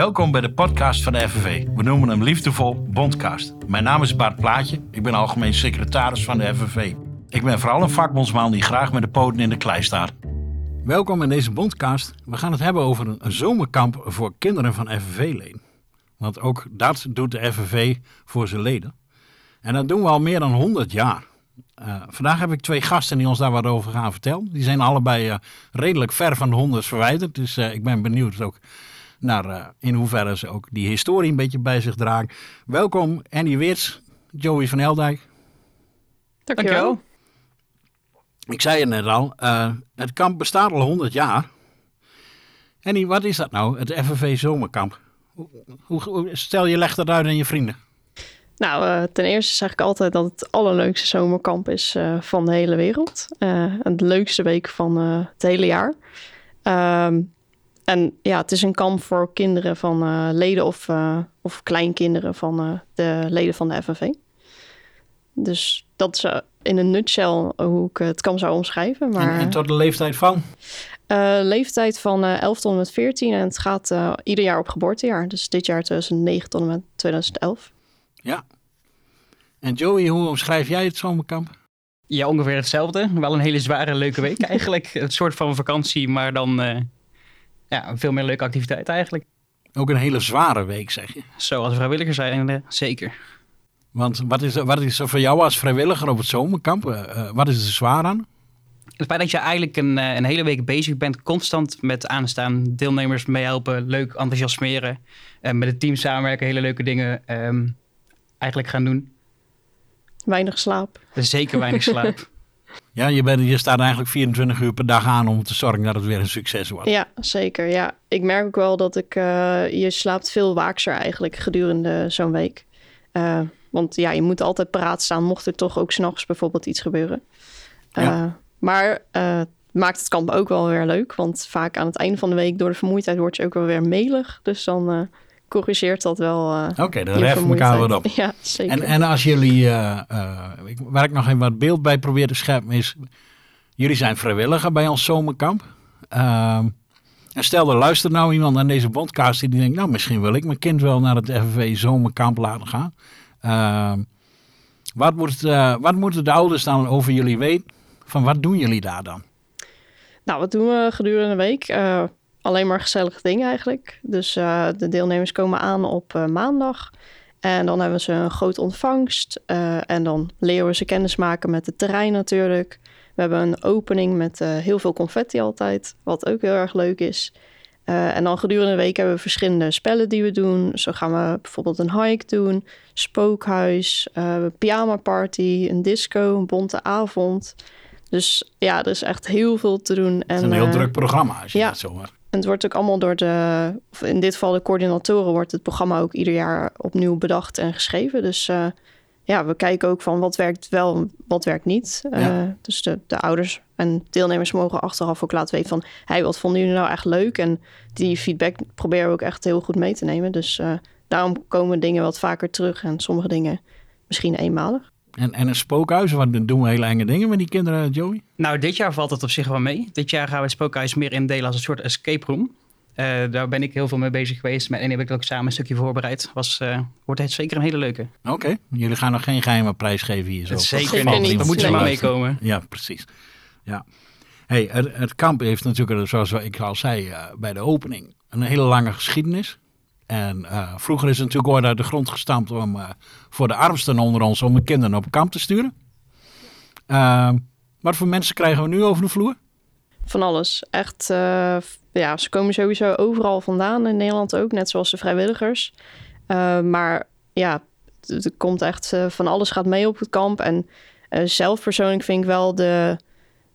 Welkom bij de podcast van de FNV. We noemen hem liefdevol Bondcast. Mijn naam is Bart Plaatje. Ik ben algemeen secretaris van de FNV. Ik ben vooral een vakbondsman die graag met de poten in de klei staat. Welkom in deze Bondcast. We gaan het hebben over een zomerkamp voor kinderen van FNV-leden. Want ook dat doet de FNV voor zijn leden. En dat doen we al meer dan 100 jaar. Uh, vandaag heb ik twee gasten die ons daar wat over gaan vertellen. Die zijn allebei uh, redelijk ver van de honderd verwijderd. Dus uh, ik ben benieuwd ook naar in hoeverre ze ook die historie een beetje bij zich dragen. Welkom Annie Weerts, Joey van Eldijk. Dankjewel. Ik zei het net al, het kamp bestaat al 100 jaar. Annie, wat is dat nou, het FNV Zomerkamp? Hoe, hoe, stel je legt dat uit aan je vrienden. Nou, uh, ten eerste zeg ik altijd dat het allerleukste zomerkamp is uh, van de hele wereld. Uh, en de leukste week van het hele jaar. Um, en ja, het is een kamp voor kinderen van leden of, of kleinkinderen van de leden van de FNV. Dus dat is in een nutshell hoe ik het kamp zou omschrijven. Maar, en, en tot de leeftijd van? leeftijd van 11 tot en met 14 en het gaat ieder jaar op geboortejaar. Dus dit jaar 2009 tot en met 2011. Ja. En Joey, hoe omschrijf jij het zomerkamp? Ja, ongeveer hetzelfde. Wel een hele zware, leuke week eigenlijk. een soort van vakantie, maar dan uh, ja, veel meer leuke activiteit eigenlijk. Ook een hele zware week, zeg je? Zo, als vrijwilliger zijn, uh, zeker. Want wat is, wat is er voor jou als vrijwilliger op het zomerkamp? Uh, wat is er zwaar aan? Het feit dat je eigenlijk een, een hele week bezig bent, constant met aanstaan, deelnemers meehelpen, leuk enthousiasmeren, met het team samenwerken, hele leuke dingen um, eigenlijk gaan doen. Weinig slaap. Zeker weinig slaap. ja, je, bent, je staat eigenlijk 24 uur per dag aan om te zorgen dat het weer een succes wordt. Ja, zeker. Ja. Ik merk ook wel dat ik, uh, je slaapt veel waakser eigenlijk gedurende zo'n week. Uh, want ja, je moet altijd paraat staan, mocht er toch ook s'nachts bijvoorbeeld iets gebeuren. Uh, ja. Maar maakt het kamp ook wel weer leuk. Want vaak aan het einde van de week door de vermoeidheid word je ook wel weer melig. Dus dan corrigeert dat wel. Uh, Oké, okay, dan we elkaar wat op. Ja, zeker. En, en als jullie, uh, uh, waar ik nog even wat beeld bij probeer te scheppen is, jullie zijn vrijwilliger bij ons zomerkamp. Ehm, en stel er luistert nou iemand aan deze podcast die denkt, nou misschien wil ik mijn kind wel naar het FNV zomerkamp laten gaan. Ehm, wat, moet, wat moeten de ouders dan over jullie weten? Van wat doen jullie daar dan? Nou, wat doen we gedurende de week? Alleen maar gezellige dingen eigenlijk. Dus uh, de deelnemers komen aan op uh, maandag. En dan hebben ze een grote ontvangst. Uh, en dan leren we ze kennis maken met het terrein natuurlijk. We hebben een opening met heel veel confetti altijd. Wat ook heel erg leuk is. en dan gedurende de week hebben we verschillende spellen die we doen. Zo gaan we bijvoorbeeld een hike doen. Spookhuis. pyjama party. Een disco. Een bonte avond. Dus ja, er is echt heel veel te doen. En, het is een heel druk programma als je ja, dat zo hoort. En het wordt ook allemaal door de, of in dit geval de coördinatoren, wordt het programma ook ieder jaar opnieuw bedacht en geschreven. Dus uh, ja, we kijken ook van wat werkt wel, wat werkt niet. Uh, ja. Dus de, de ouders en deelnemers mogen achteraf ook laten weten van, hey, wat vonden jullie nou echt leuk? En die feedback proberen we ook echt heel goed mee te nemen. Dus uh, daarom komen dingen wat vaker terug en sommige dingen misschien eenmalig. En, en een spookhuis, wat doen we hele enge dingen met die kinderen, Joey? Nou, dit jaar valt het op zich wel mee. Dit jaar gaan we het spookhuis meer indelen als een soort escape room. Uh, daar ben ik heel veel mee bezig geweest. En heb ik ook samen een stukje voorbereid. Was, uh, wordt het zeker een hele leuke. Oké, okay. jullie gaan nog geen geheime prijs geven hier zo. Zeker niet. Dan moeten ze maar meekomen. Ja, precies. Ja. Hey, het, het, kamp heeft natuurlijk, zoals ik al zei uh, bij de opening, een hele lange geschiedenis. En uh, vroeger is het natuurlijk ooit uit de grond gestampt om uh, voor de armsten onder ons om de kinderen op kamp te sturen. Uh, wat voor mensen krijgen we nu over de vloer? Van alles. Echt, ja, ze komen sowieso overal vandaan in Nederland ook, net zoals de vrijwilligers. maar ja, er komt echt van alles gaat mee op het kamp. En zelf persoonlijk vind ik wel de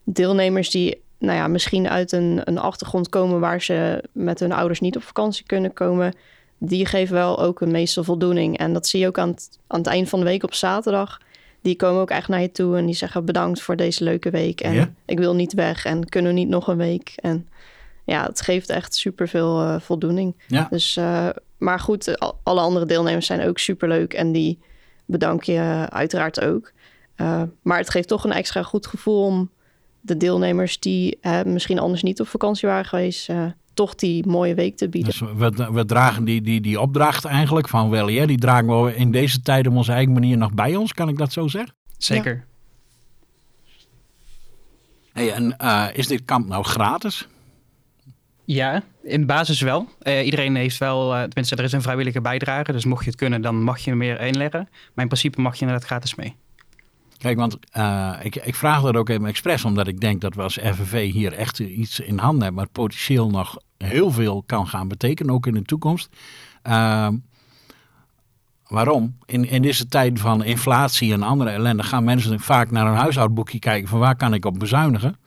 deelnemers die nou ja, misschien uit een, een achtergrond komen waar ze met hun ouders niet op vakantie kunnen komen die geven wel ook een meeste voldoening. En dat zie je ook aan het, aan het eind van de week op zaterdag. Die komen ook echt naar je toe en die zeggen bedankt voor deze leuke week. En ja? ik wil niet weg en kunnen we niet nog een week. En ja, het geeft echt superveel uh, voldoening. Ja. Dus, uh, maar goed, alle andere deelnemers zijn ook superleuk en die bedank je uiteraard ook. Uh, maar het geeft toch een extra goed gevoel om de deelnemers die misschien anders niet op vakantie waren geweest, toch die mooie week te bieden. Dus we, we dragen die, die, die opdracht eigenlijk van wel, ja, die dragen we in deze tijd op onze eigen manier nog bij ons, kan ik dat zo zeggen? Zeker. Hey, en uh, is dit kamp nou gratis? Ja, in basis wel. Uh, iedereen heeft wel, uh, tenminste er is een vrijwillige bijdrage. Dus mocht je het kunnen, dan mag je er meer inleggen. Maar in principe mag je inderdaad gratis mee. Kijk, want uh, ik, ik, vraag dat ook even expres, omdat ik denk dat we als FNV hier echt iets in handen hebben, maar potentieel nog heel veel kan gaan betekenen, ook in de toekomst. Uh, waarom? In, in deze tijd van inflatie en andere ellende gaan mensen vaak naar een huishoudboekje kijken van waar kan ik op bezuinigen.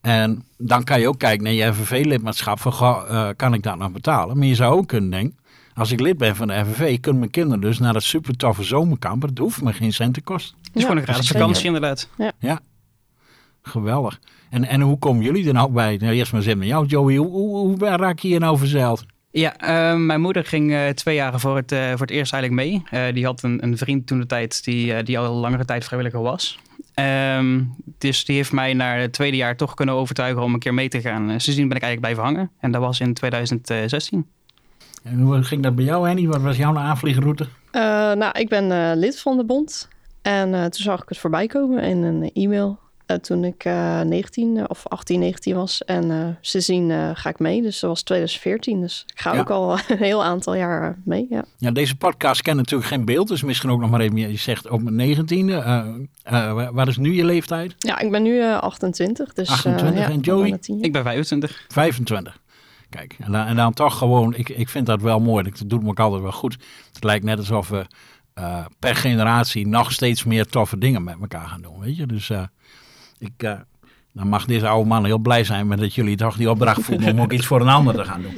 En dan kan je ook kijken naar je FNV-lidmaatschap uh, kan ik dat nog betalen. Maar je zou ook kunnen denken, als ik lid ben van de FNV, kunnen mijn kinderen dus naar dat super toffe zomerkamp. Dat hoeft me geen cent te kosten. Het is gewoon een gratis vakantie inderdaad. Ja. ja. Geweldig. En, en hoe komen jullie er nou bij? Nou, eerst maar zin met jou, Joey. Hoe, hoe, hoe raak je hier nou verzeild? Ja, uh, mijn moeder ging uh, twee jaar voor het, uh, voor het eerst eigenlijk mee. die had een, een, vriend toen de tijd die, die al langere tijd vrijwilliger was. Um, dus die heeft mij naar het tweede jaar toch kunnen overtuigen om een keer mee te gaan. sindsdien ben ik eigenlijk blijven hangen. En dat was in 2016. En hoe ging dat bij jou, Henny? Wat was jouw aanvliegroute? nou, ik ben lid van de bond. En toen zag ik het voorbij komen in een e-mail. Uh, toen ik uh, 19 of 18, 19 was. En uh, sindsdien ga ik mee. Dus dat was 2014. Dus ik ga ja. ook al een heel aantal jaar mee. Ja. ja, deze podcast kent natuurlijk geen beeld. Dus misschien ook nog maar even, je zegt op mijn 19e. wat is nu je leeftijd? Ja, ik ben nu 28. Dus, 28 ja, en Joey? Ik ben 25. 25. Kijk, en dan, en dan toch gewoon, ik, ik vind dat wel mooi. Dat doet me ook altijd wel goed. Het lijkt net alsof we per generatie nog steeds meer toffe dingen met elkaar gaan doen. Weet je, dus ik, uh, dan mag deze oude man heel blij zijn met dat jullie toch die opdracht voelen om ook iets voor een ander te gaan doen.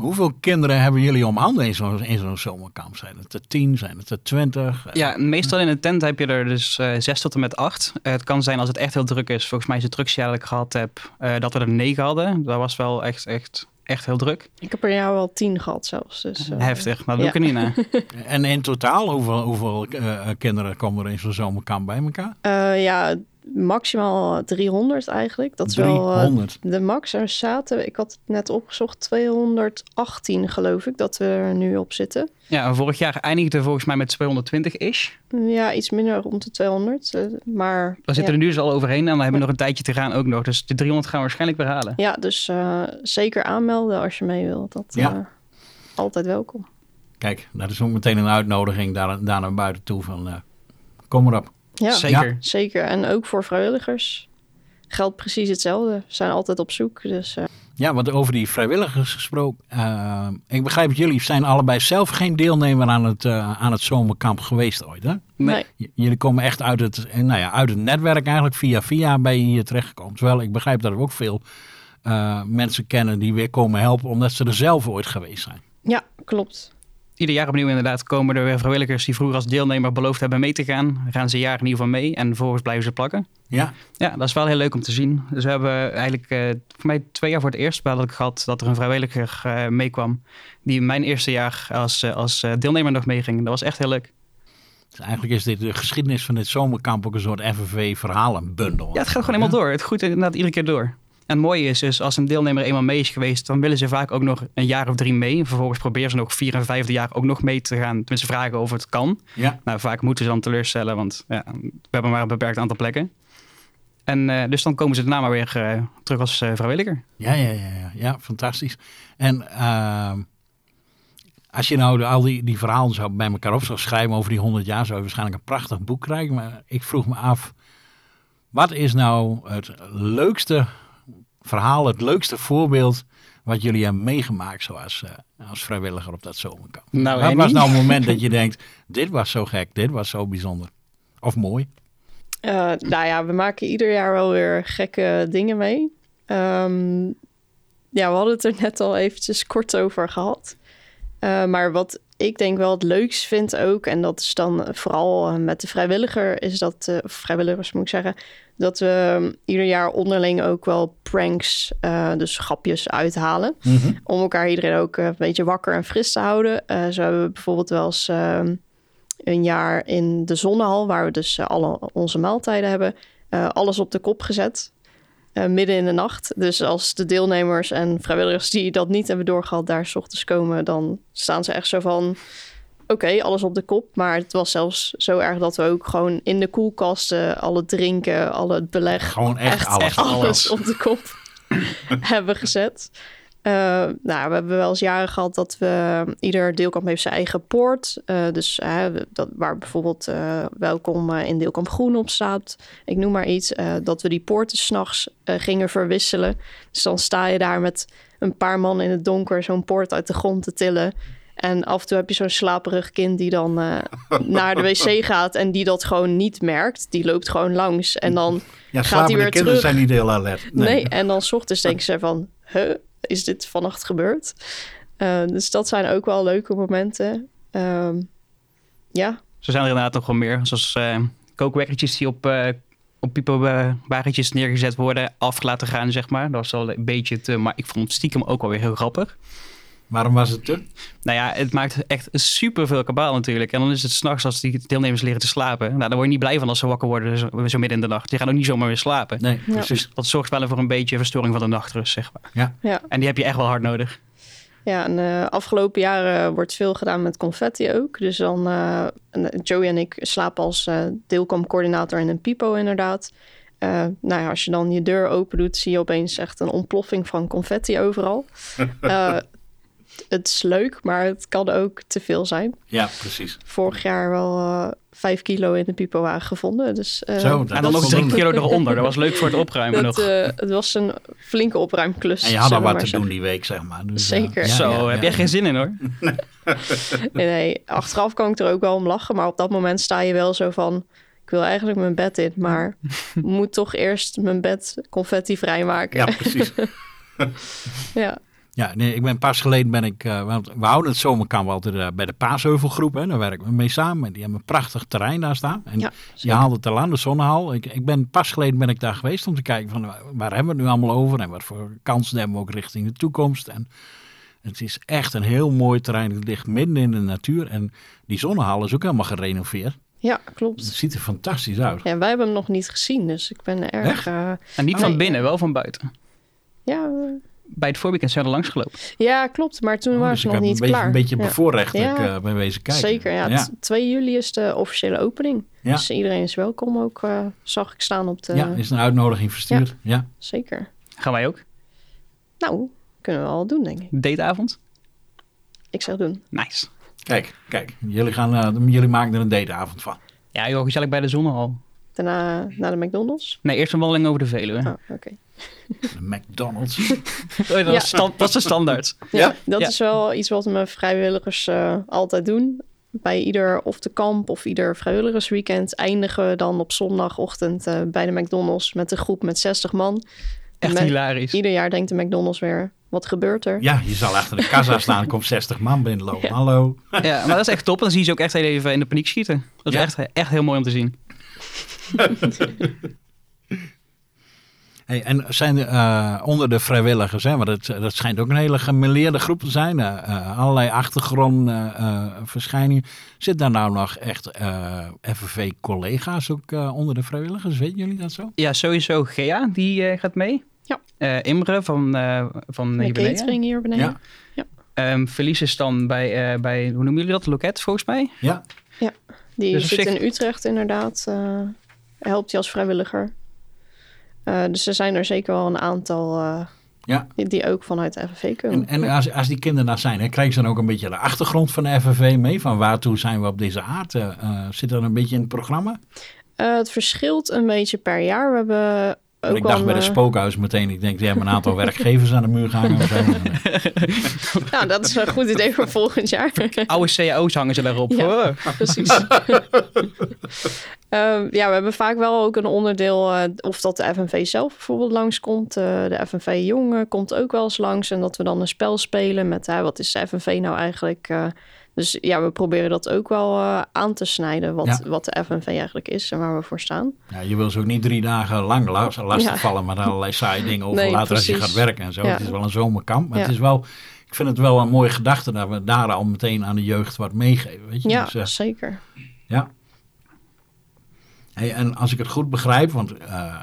Hoeveel kinderen hebben jullie om handen in zo'n zo zomerkamp? Zijn het er tien? Zijn het er twintig? Ja, meestal in een tent heb je er dus uh, zes tot en met acht. Uh, het kan zijn als het echt heel druk is. Volgens mij is het drukste jaar dat ik gehad heb, dat we er negen hadden. Dat was wel echt, echt echt heel druk. Ik heb er jou wel tien gehad zelfs. Dus, uh, Heftig, maar dat ja. doe ik er niet naar. en in totaal, hoeveel, hoeveel uh, kinderen komen er in zo'n zomerkamp bij elkaar? Uh, ja, maximaal 300 eigenlijk. Dat is 300. wel de max. Er zaten, ik had het net opgezocht, 218 geloof ik dat we er nu op zitten. Ja, vorig jaar eindigde volgens mij met 220 is. Ja, iets minder rond de 200. Maar we zitten ja. er nu dus al overheen en we hebben nog een tijdje te gaan ook nog. Dus de 300 gaan we waarschijnlijk weer halen. Ja, dus uh, zeker aanmelden als je mee wilt. Dat ja. uh, altijd welkom. Kijk, dat is ook meteen een uitnodiging daar, daar naar buiten toe van uh, kom erop. Ja, zeker. Ja. zeker. En ook voor vrijwilligers geldt precies hetzelfde. We zijn altijd op zoek. Dus, uh... Ja, want over die vrijwilligers gesproken. Uh, ik begrijp dat jullie zijn allebei zelf geen deelnemer aan het, uh, aan het zomerkamp geweest ooit, hè? Nee. J jullie komen echt uit het, nou ja, uit het netwerk eigenlijk. Via via ben je hier terechtgekomen. Terwijl ik begrijp dat er ook veel mensen kennen die weer komen helpen omdat ze er zelf ooit geweest zijn. Ja, klopt ieder jaar opnieuw inderdaad komen er weer vrijwilligers die vroeger als deelnemer beloofd hebben mee te gaan. Gaan ze een jaar in ieder geval mee en vervolgens blijven ze plakken. Ja. Ja, dat is wel heel leuk om te zien. Dus we hebben eigenlijk uh, voor mij twee jaar voor het eerst dat ik gehad dat er een vrijwilliger uh, meekwam. Die mijn eerste jaar als, uh, als deelnemer nog meeging. Dat was echt heel leuk. Dus eigenlijk is dit de geschiedenis van dit zomerkamp ook een soort FNV-verhalenbundel. Ja, het gaat gewoon helemaal door. Het groeit inderdaad iedere keer door. En het mooie is dus, als een deelnemer eenmaal mee is geweest, dan willen ze vaak ook nog een jaar of drie mee. Vervolgens proberen ze nog vier en vijfde jaar ook nog mee te gaan. Tenminste, vragen of het kan. Ja. Nou, vaak moeten ze dan teleurstellen, want ja, we hebben maar een beperkt aantal plekken. En uh, dus dan komen ze daarna maar weer uh, terug als uh, vrijwilliger. Ja, ja, ja, ja, ja, fantastisch. En als je nou al die, die verhalen zou bij elkaar op zou schrijven over die 100 jaar, zou je waarschijnlijk een prachtig boek krijgen. Maar ik vroeg me af, wat is nou het leukste verhaal, het leukste voorbeeld wat jullie hebben meegemaakt zoals uh, als vrijwilliger op dat zomerkamp? Nou, wat was nou een moment dat je denkt, dit was zo gek, dit was zo bijzonder? Of mooi? Uh, nou ja, we maken ieder jaar wel weer gekke dingen mee. Um, ja, we hadden het er net al eventjes kort over gehad. Uh, maar wat ik denk wel het leukst vind ook, en dat is dan vooral met de vrijwilliger, is dat, uh, vrijwilligers moet ik zeggen, dat we ieder jaar onderling ook wel pranks, uh, dus grapjes uithalen. Mm -hmm. Om elkaar iedereen ook een beetje wakker en fris te houden. Zo hebben we bijvoorbeeld wel eens uh, een jaar in de zonnehal, waar we dus alle onze maaltijden hebben, alles op de kop gezet. Eh, midden in de nacht. Dus als de deelnemers en vrijwilligers die dat niet hebben doorgehad daar s ochtends komen, dan staan ze echt zo van oké, alles op de kop. Maar het was zelfs zo erg dat we ook gewoon in de koelkasten al het drinken, al het beleg, Gewoon echt, alles. echt alles alles. op de kop hebben gezet. Eh, nou, we hebben wel eens jaren gehad dat we ieder deelkamp heeft zijn eigen poort. Eh, dus dat, waar bijvoorbeeld eh, welkom in deelkamp groen op staat. Ik noem maar iets. dat we die poorten s'nachts gingen verwisselen. Dus dan sta je daar met een paar man in het donker zo'n poort uit de grond te tillen. En af en toe heb je zo'n slaperig kind die dan naar de wc gaat en die dat gewoon niet merkt. Die loopt gewoon langs en dan Ja, Gaat hij weer kinderen terug? zijn niet heel alert. Nee. en dan 's ochtends denken ze van, huh, is dit vannacht gebeurd? Eh, dus dat zijn ook wel leuke momenten. Ehm, ja, Zo zijn er inderdaad nog wel meer. Zoals eh kookwekkertjes die op, eh op neergezet worden, af laten gaan, zeg maar. Dat was wel een beetje te... Maar ik vond het stiekem ook wel weer heel grappig. Waarom was het te? Nou ja, het maakt echt super veel kabaal natuurlijk. En dan is het s'nachts als die deelnemers leren te slapen. Nou, daar word je niet blij van als ze wakker worden zo, zo midden in de nacht. Die gaan ook niet zomaar weer slapen. Nee, Ja. precies. Dat zorgt wel voor een beetje verstoring van de nachtrust, zeg maar. Ja. ja. En die heb je echt wel hard nodig. Ja, en de afgelopen jaren wordt veel gedaan met confetti ook. Dus dan, eh, en Joey en ik slapen als eh deelkampcoördinator in een pipo inderdaad. Eh, nou ja, als je dan je deur open doet, zie je opeens echt een ontploffing van confetti overal. Het is leuk, maar het kan ook te veel zijn. ja, precies. Vorig jaar wel eh, vijf kilo in de pipowagen gevonden. Dus, eh, Zo, En dan nog drie kilo eronder. Dat was leuk voor het opruimen dat, nog. eh, het was een flinke opruimklus. En je had al wat te zeggen. doen die week, zeg maar. Dus, Zeker. ja, Zo, ja, heb ja. jij geen zin in hoor. Nee, nee, achteraf kan ik er ook wel om lachen. Maar op dat moment sta je wel zo van... Ik wil eigenlijk mijn bed in, maar moet toch eerst mijn bed confetti vrijmaken. Ja, precies. Ja, Ja, nee, ik ben pas geleden ben ik, eh, want we houden het zomerkamp altijd eh, bij de Paasheuvelgroep, hè, daar werken we mee samen. En die hebben een prachtig terrein daar staan. En Ja, je haalt het al aan, de zonnehal. Ik, ik ben pas geleden ben ik daar geweest om te kijken van waar- hebben we het nu allemaal over en wat voor kansen hebben we ook richting de toekomst. En het is echt een heel mooi terrein. Het ligt midden in de natuur en die zonnehal is ook helemaal gerenoveerd. ja Het klopt. ziet er fantastisch uit. Ja, wij hebben hem nog niet gezien, dus ik ben erg... Eh, En niet van nee. binnen, wel van buiten. ja, Bij het voorweekend zijn we er langs gelopen. ja, klopt. Maar toen Oh, waren dus ze ik nog niet een beetje, klaar. een beetje Ja. bevoorrecht dat ik Ja. eh, ben wezen kijken. Zeker, ja. ja. t- 2 juli is de officiële opening. Ja. Dus iedereen is welkom ook, eh, zag ik staan op de... Ja, is een uitnodiging verstuurd. Ja. Zeker. Gaan wij ook. Nou, kunnen we al doen, denk ik. Dateavond. Ik zeg doen. Nice. Kijk, kijk. Jullie, gaan, eh, jullie maken er een dateavond van. Ja, joh, gezellig bij de zonnehal. Daarna naar de McDonald's. Nee, eerst een wandeling over de Veluwe. Oh, oké. McDonald's. Oh, dat, Ja. is stand- dat is de standaard. Ja, dat Ja. is wel iets wat mijn vrijwilligers eh, altijd doen. Bij ieder of de kamp of ieder vrijwilligersweekend eindigen we dan op zondagochtend eh, bij de McDonald's met een groep met 60 man. Echt Met- hilarisch. Ieder jaar denkt de McDonald's weer, wat gebeurt er? Ja, je zal achter de kassa staan. Er komt 60 man binnenlopen. Ja. Hallo. Ja, maar dat is echt top. Dan zie je ze ook echt even in de paniek schieten. Dat is Ja. echt, echt heel mooi om te zien. Hey, en zijn er, eh, onder de vrijwilligers, hè, want het, dat schijnt ook een hele gemeleerde groep te zijn. eh, eh, allerlei achtergrondverschijningen. Zit daar nou nog echt eh FNV-collega's ook onder de vrijwilligers? Weten jullie dat zo? Ja, sowieso Gea, die eh, gaat mee. Ja. Eh, Imre van, eh van De hier beneden. catering hier beneden. Ja. Ehm, Felice is dan bij, eh, bij, hoe noemen jullie dat? Loket, volgens mij. Ja. Die Dus zit zich- in Utrecht inderdaad. eh, helpt hij als vrijwilliger. Eh, dus er zijn er zeker wel een aantal eh, Ja. die, die ook vanuit de FNV komen. En, en als, als die kinderen daar zijn, hè, krijgen ze dan ook een beetje de achtergrond van de FNV mee? Van waartoe zijn we op deze aard? Eh, zit dat een beetje in het programma? Het verschilt een beetje per jaar. We hebben ook ik dacht bij de eh, spookhuis meteen, ik denk, die hebben een aantal werkgevers aan de muur gehangen. of zo. Nou, dat is een goed idee voor volgend jaar. Oude cao's hangen ze daarop. Ja. Precies. Ehm, ja, we hebben vaak wel ook een onderdeel, eh, of dat de FNV zelf bijvoorbeeld langskomt. Eh de FNV Jong komt ook wel eens langs. En dat we dan een spel spelen met, eh, wat is de FNV nou eigenlijk? Dus ja, we proberen dat ook wel eh, aan te snijden, wat, Ja. wat de FNV eigenlijk is en waar we voor staan. Ja, je wil ze ook niet drie dagen lang las- lastig Ja. vallen met allerlei saaie dingen over Nee, later als je gaat werken en zo. Het is wel een zomerkamp, maar het is wel, ik vind het wel een mooie gedachte dat we daar al meteen aan de jeugd wat meegeven. Weet je? Ja, Dus, eh, zeker. ja. Hey, en als ik het goed begrijp, want eh,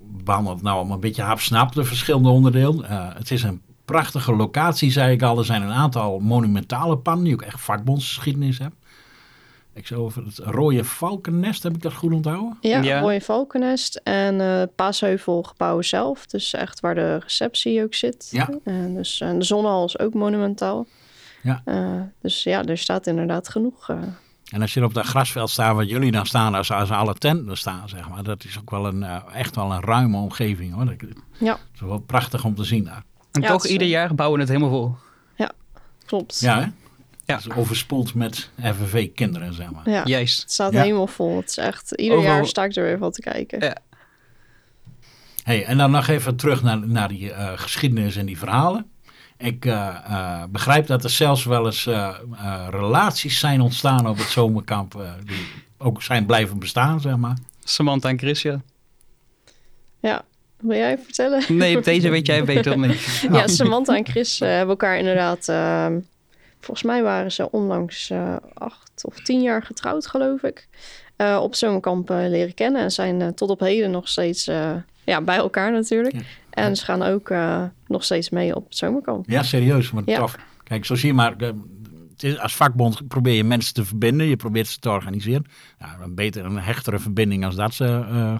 behandel het nou allemaal een beetje hapsnap, de verschillende onderdelen. Eh, het is een prachtige locatie, zei ik al. Er zijn een aantal monumentale pannen die ook echt vakbondsgeschiedenis hebben. Ik zou over het rode valkennest, heb ik dat goed onthouden? Ja, Ja. Rooie Valkennest en eh Paasheuvelgebouw zelf. Dus echt waar de receptie ook zit. Ja. En dus, en de Zonnehal is ook monumentaal. Ja. Eh, dus ja, er staat inderdaad genoeg. eh. En als je op dat grasveld staat, wat jullie dan staan, als, als alle tenten staan, zeg maar. Dat is ook wel een, eh, echt wel een ruime omgeving, hoor. Dat ja, is wel prachtig om te zien daar. En Ja, toch is, ieder eh, jaar bouwen we het helemaal vol. klopt. Ja, hè? Ja. Het is overspoeld met FNV-kinderen, zeg maar. Ja, Juist. het staat Ja. helemaal vol. Het is echt, ieder Overal- jaar sta ik er weer van te kijken. Ja. Hey, en dan nog even terug naar, naar die eh, geschiedenis en die verhalen. Ik eh, eh, begrijp dat er zelfs wel eens eh, eh, relaties zijn ontstaan op het zomerkamp. die ook zijn blijven bestaan, zeg maar. Samantha en Chris, ja. Ja, wil jij vertellen? Nee, deze weet jij beter dan ik. Ja, Samantha en Chris eh, hebben elkaar inderdaad... ehm, volgens mij waren ze onlangs eh, acht of tien jaar getrouwd, geloof ik. eh, op zomerkamp eh, leren kennen. En zijn tot op heden nog steeds ja, bij elkaar natuurlijk. Ja. En ze gaan ook nog steeds mee op het zomerkamp. Ja, serieus, maar Ja. tof. Kijk, zo zie je maar. Is, als vakbond probeer je mensen te verbinden. Je probeert ze te organiseren. Nou, een beter, een hechtere verbinding als dat ze, eh,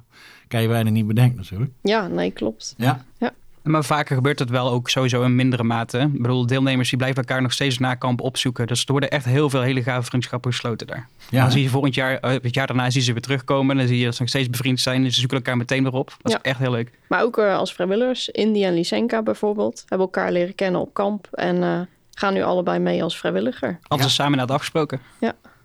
kan je weinig niet bedenken natuurlijk. Ja, nee, klopt. Ja, Maar vaker gebeurt het wel ook sowieso in mindere mate. Ik bedoel, deelnemers die blijven elkaar nog steeds na kamp opzoeken. Dus er worden echt heel veel hele gave vriendschappen gesloten daar. ja. Dan zie je volgend jaar, eh, het jaar daarna zie je ze weer terugkomen. En dan zie je dat ze nog steeds bevriend zijn. En ze zoeken elkaar meteen weer op. Dat Ja. is echt heel leuk. Maar ook als vrijwilligers, Indy en Lysenka bijvoorbeeld, hebben elkaar leren kennen op kamp. En eh, gaan nu allebei mee als vrijwilliger. Hadden Ja. samen net afgesproken.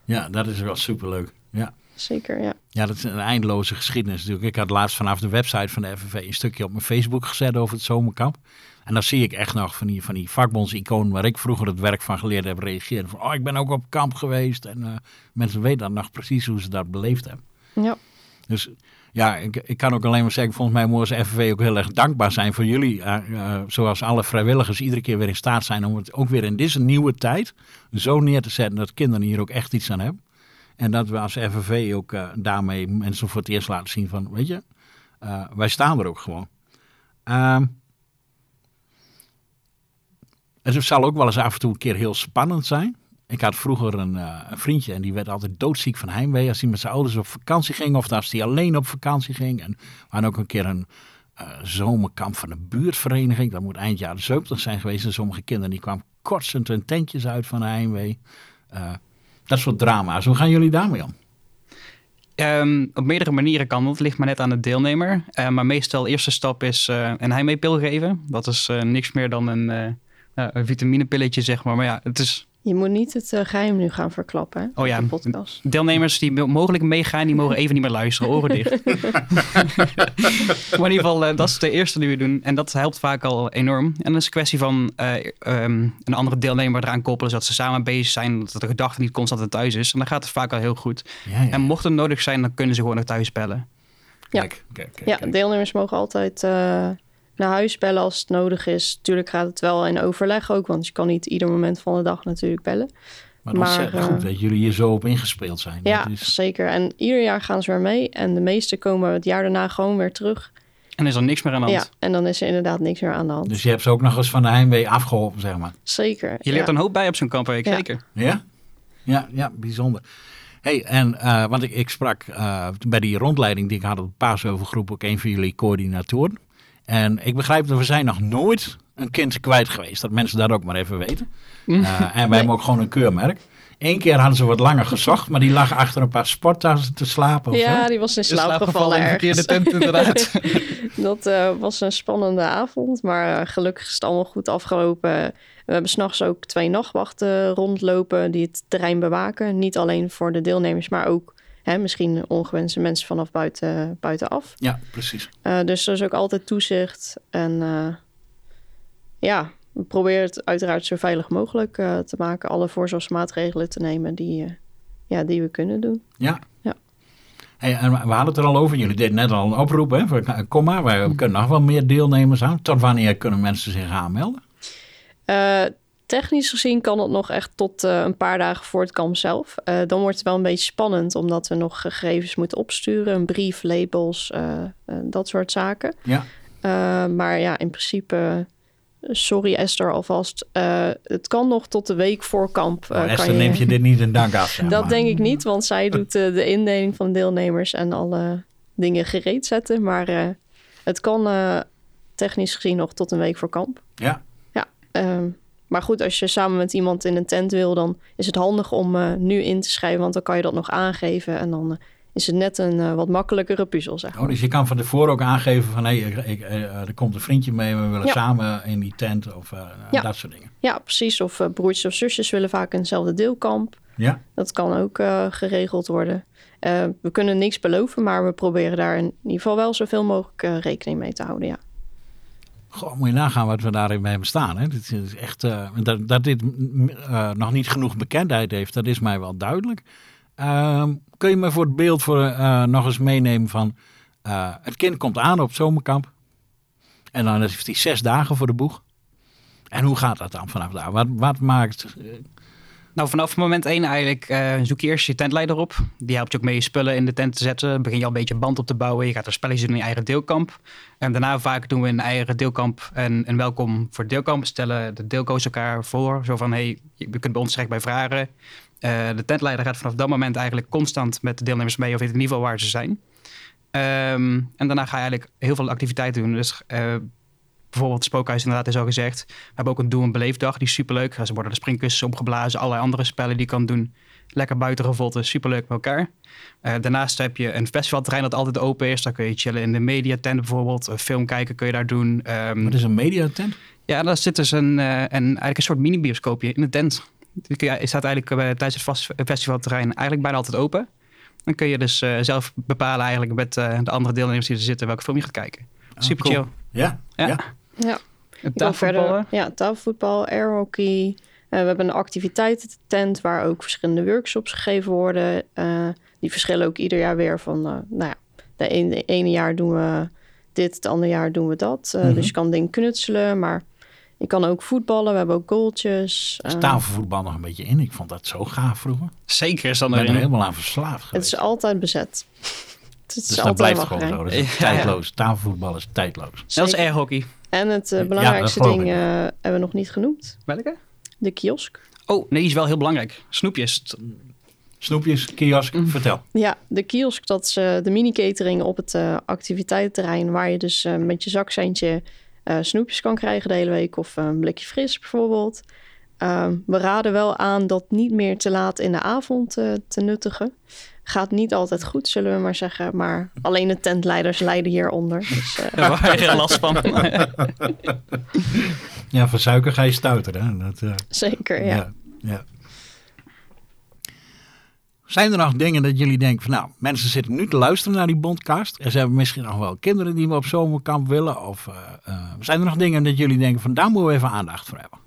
ja, dat is wel superleuk. Ja. Zeker, ja. Ja, dat is een eindeloze geschiedenis natuurlijk. Ik had laatst vanaf de website van de FNV een stukje op mijn Facebook gezet over het zomerkamp. En dan zie ik echt nog van die, van die vakbondsiconen waar ik vroeger het werk van geleerd heb reageren. Van, oh, ik ben ook op kamp geweest. En eh, mensen weten dan nog precies hoe ze dat beleefd hebben. Ja, Dus ja, ik, ik kan ook alleen maar zeggen, volgens mij mogen ze FNV ook heel erg dankbaar zijn voor jullie. zoals alle vrijwilligers iedere keer weer in staat zijn om het ook weer in deze nieuwe tijd zo neer te zetten dat kinderen hier ook echt iets aan hebben. En dat we als FNV ook eh, daarmee mensen voor het eerst laten zien van, weet je, eh, wij staan er ook gewoon. Ehm, het zal ook wel eens af en toe een keer heel spannend zijn. Ik had vroeger een, eh, een vriendje en die werd altijd doodziek van heimwee als hij met zijn ouders op vakantie ging of als hij alleen op vakantie ging. En we hadden ook een keer een eh, zomerkamp van een buurtvereniging. Dat moet eind jaren 70 zijn geweest. En sommige kinderen die kwamen kotsend hun tentjes uit van heimwee. Eh, dat soort drama's. Hoe gaan jullie daarmee om? Ehm, op meerdere manieren kan dat. Ligt maar net aan de deelnemer. Maar meestal de eerste stap is een heimweepil geven. Dat is niks meer dan een, nou, een vitaminepilletje, zeg maar. Maar ja, het is je moet niet het eh, geheim nu gaan verklappen Oh ja. de podcast. deelnemers die mo- mogelijk meegaan, die mogen even niet meer luisteren, oren dicht. maar in ieder geval, eh, dat is de eerste die we doen. En dat helpt vaak al enorm. En dan is het een kwestie van eh, ehm, een andere deelnemer eraan koppelen, zodat ze samen bezig zijn, dat de gedachte niet constant thuis is. En dan gaat het vaak al heel goed. Ja, ja. En mocht het nodig zijn, dan kunnen ze gewoon nog thuis bellen. Ja. Kijk, kijk, kijk, Ja, kijk. deelnemers mogen altijd eh, naar huis bellen als het nodig is. Tuurlijk gaat het wel in overleg ook, want je kan niet ieder moment van de dag natuurlijk bellen. Maar, maar, ontzettend eh, goed dat jullie hier zo op ingespeeld zijn. Ja, Dat is, zeker. En ieder jaar gaan ze weer mee. En de meeste komen het jaar daarna gewoon weer terug. En is er niks meer aan de hand. Ja, en dan is er inderdaad niks meer aan de hand. dus je hebt ze ook nog eens van de heimwee afgeholpen, zeg maar. Zeker. Je leert ja. een hoop bij op zo'n kampweek, Ja. zeker. Ja? Ja, ja bijzonder. hey, en eh, want ik, ik sprak eh, bij die rondleiding die ik had op de Paasheuvelgroep ook een van jullie coördinatoren. En ik begrijp dat we zijn nog nooit een kind kwijt geweest. Dat mensen dat ook maar even weten. Eh, en wij hebben ook gewoon een keurmerk. Eén keer hadden ze wat langer gezocht, maar die lag achter een paar sporttassen te slapen. Of Ja, zo. die was in In slaap gevallen verkeerde tent, inderdaad. Dat eh, was een spannende avond, maar eh, gelukkig is het allemaal goed afgelopen. We hebben s'nachts ook twee nachtwachten rondlopen die het terrein bewaken. Niet alleen voor de deelnemers, maar ook hè, misschien ongewenste mensen vanaf buiten, buitenaf. Ja, precies. Eh, dus er is ook altijd toezicht. En eh, ja, we proberen het uiteraard zo veilig mogelijk eh, te maken. Alle voorzorgsmaatregelen te nemen die, ja, die we kunnen doen. Ja. Ja. Hey, en we hadden het er al over. Jullie deden net al een oproep. Hè, voor, kom maar, wij kunnen nog wel meer deelnemers aan. Tot wanneer kunnen mensen zich aanmelden? Eh, technisch gezien kan het nog echt tot uh, een paar dagen voor het kamp zelf. Uh, dan wordt het wel een beetje spannend, omdat we nog gegevens moeten opsturen. Een brief, labels, uh, dat soort zaken. Ja. maar ja, in principe, sorry Esther alvast. het kan nog tot de week voor kamp. Oh, Esther, je... neemt je dit niet in dank af? Dat denk ik niet, want zij doet de indeling van de deelnemers en alle dingen gereed zetten. Maar het kan technisch gezien nog tot een week voor kamp. Ja. Ja, ehm, maar goed, als je samen met iemand in een tent wil, dan is het handig om uh, nu in te schrijven, want dan kan je dat nog aangeven en dan uh, is het net een uh, wat makkelijkere puzzel, zeg maar. Oh, dus je kan van tevoren ook aangeven van, hé, hey, er komt een vriendje mee, we willen ja. samen in die tent of ja. dat soort dingen. Ja, precies. Of broertjes of zusjes willen vaak in hetzelfde deelkamp. Ja. Dat kan ook geregeld worden. we kunnen niks beloven, maar we proberen daar in ieder geval wel zoveel mogelijk rekening mee te houden, ja. Goh, moet je nagaan wat we daarin hebben staan. Hè? Dit is echt, uh, dat, dat dit uh, nog niet genoeg bekendheid heeft, dat is mij wel duidelijk. Uh, kun je me voor het beeld voor, uh, nog eens meenemen van... het kind komt aan op zomerkamp. En dan heeft hij zes dagen voor de boeg. En hoe gaat dat dan vanaf daar? Wat, wat maakt nou, vanaf moment 1 eigenlijk uh, zoek je eerst je tentleider op. Die helpt je ook mee je spullen in de tent te zetten. begin je al een beetje band op te bouwen. Je gaat er spelletjes doen in je eigen deelkamp. En daarna vaak doen we een eigen deelkamp en een welkom voor deelkamp. Stellen de deelkoos elkaar voor. Zo van, hey, je kunt bij ons terecht bij vragen. Uh, de tentleider gaat vanaf dat moment eigenlijk constant met de deelnemers mee. Of weet het niveau waar ze zijn. Um, en daarna ga je eigenlijk heel veel activiteiten doen. Dus uh, bijvoorbeeld het spookhuis inderdaad is al gezegd. We hebben ook een doe- en beleefdag, die is superleuk. Ze worden de springkussens opgeblazen, allerlei andere spellen die je kan doen. Lekker buiten gevolte, superleuk met elkaar. Uh, daarnaast heb je een festivalterrein dat altijd open is. Daar kun je chillen in de mediatent bijvoorbeeld. Een film kijken kun je daar doen. Um, Wat is een mediatent? Ja, daar zit dus een, uh, een, eigenlijk een soort mini-bioscoopje in de tent. Die staat eigenlijk uh, tijdens het festivalterrein eigenlijk bijna altijd open. Dan kun je dus zelf bepalen eigenlijk met de andere deelnemers die er zitten welke film je gaat kijken. Oh, Super chill. Ja, ja. ja. Ja. Tafelvoetbal? Ja, tafelvoetbal, airhockey. Uh, we hebben een activiteitentent waar ook verschillende workshops gegeven worden. Uh, die verschillen ook ieder jaar weer van, uh, nou ja, de ene, ene, jaar doen we dit, het andere jaar doen we dat. Mm -hmm. Dus je kan dingen knutselen, maar je kan ook voetballen. We hebben ook goaltjes. Is tafelvoetbal nog een beetje in? Ik vond dat zo gaaf vroeger. Zeker is dan Ik ben er helemaal aan verslaafd geweest. Het is altijd bezet. Het is dus dat blijft gewoon zo. Dat is tijdloos. Ja. Tafelvoetbal is tijdloos. Zelfs airhockey. En het uh, belangrijkste ja, ding uh, hebben we nog niet genoemd. Welke? De kiosk. Oh, nee, die is wel heel belangrijk. Snoepjes. Snoepjes, kiosk, mm. vertel. Ja, de kiosk, dat is uh, de mini-catering op het activiteitenterrein... waar je dus met je zakcentje snoepjes kan krijgen de hele week... of een blikje fris bijvoorbeeld. Ehm, we raden wel aan dat niet meer te laat in de avond te nuttigen gaat niet altijd goed, zullen we maar zeggen. Maar alleen de tentleiders lijden hieronder. Dus, uh... Daar waar je last van. ja, van suiker ga je stouteren. Dat, uh... Zeker, ja. ja. ja. Zijn er nog dingen dat jullie denken van nou, mensen zitten nu te luisteren naar die bondcast. En ze hebben misschien nog wel kinderen die we op zomerkamp willen. Of uh, zijn er nog dingen dat jullie denken van daar moeten we even aandacht voor hebben?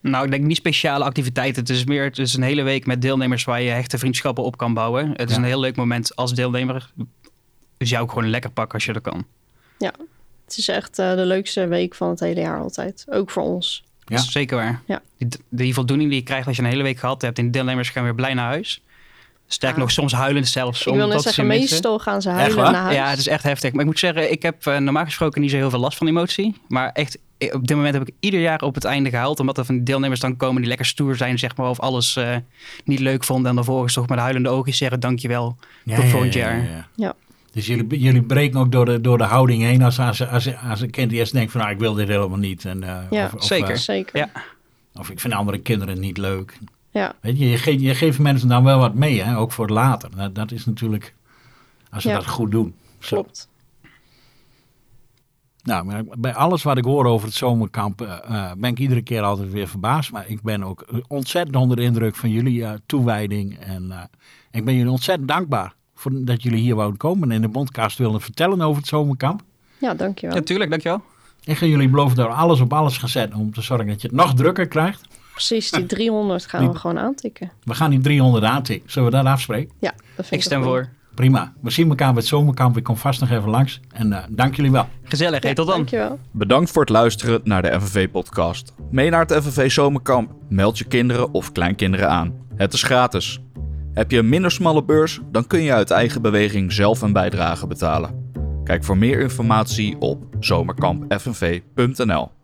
Nou, ik denk niet speciale activiteiten. Het is meer het is een hele week met deelnemers waar je hechte vriendschappen op kan bouwen. Het is ja. een heel leuk moment als deelnemer. Dus jou ook gewoon lekker pakken als je dat kan. Ja, het is echt uh, de leukste week van het hele jaar altijd. Ook voor ons. Ja, zeker waar. Ja. Die, die voldoening die je krijgt als je een hele week gehad hebt en de deelnemers gaan weer blij naar huis. Sterk nog, soms huilend zelfs. Ik wil net zeggen, meestal gaan ze huilen naar huis. Ja, het is echt heftig. Maar ik moet zeggen, ik heb uh, normaal gesproken niet zo heel veel last van emotie. Maar echt, op dit moment heb ik ieder jaar op het einde gehaald. Omdat er van die deelnemers dan komen die lekker stoer zijn, zeg maar. Of alles uh, niet leuk vonden. En dan vervolgens toch met huilende ogen zeggen, dankjewel. Ja, tot ja, volgend jaar. Ja, ja. Dus jullie, jullie breken ook door de, door de houding heen als, als, als, als een kind eerst denkt van, nou, ik wil dit helemaal niet. En, uh, ja, of, of, zeker. zeker. Ja. Of ik vind andere kinderen niet leuk. Ja. Weet je, je, geeft, je geeft mensen dan wel wat mee, hè? ook voor later. Dat, dat is natuurlijk, als ze Ja. dat goed doen. Zo. Klopt. Nou, bij alles wat ik hoor over het zomerkamp eh, eh, ben ik iedere keer altijd weer verbaasd. Maar ik ben ook ontzettend onder de indruk van jullie eh, toewijding. En eh, ik ben jullie ontzettend dankbaar voor dat jullie hier wouden komen en in de bondcast wilden vertellen over het zomerkamp. Ja, dankjewel. Ja, tuurlijk, dankjewel. Ik ga jullie beloven dat we alles op alles zetten om te zorgen dat je het nog drukker krijgt. Precies, die 300 gaan Die- we gewoon aantikken. We gaan die 300 aantikken. Zullen we dat afspreken? Ja, dat vind Ik stem voor. Prima. We zien elkaar bij het zomerkamp. Ik kom vast nog even langs. En uh, dank jullie wel. Gezellig. Hey, tot dan. Dankjewel. Bedankt voor het luisteren naar de FNV-podcast. Mee naar het FNV Zomerkamp. Meld je kinderen of kleinkinderen aan. Het is gratis. Heb je een minder smalle beurs, dan kun je uit eigen beweging zelf een bijdrage betalen. Kijk voor meer informatie op zomerkampfnv.nl.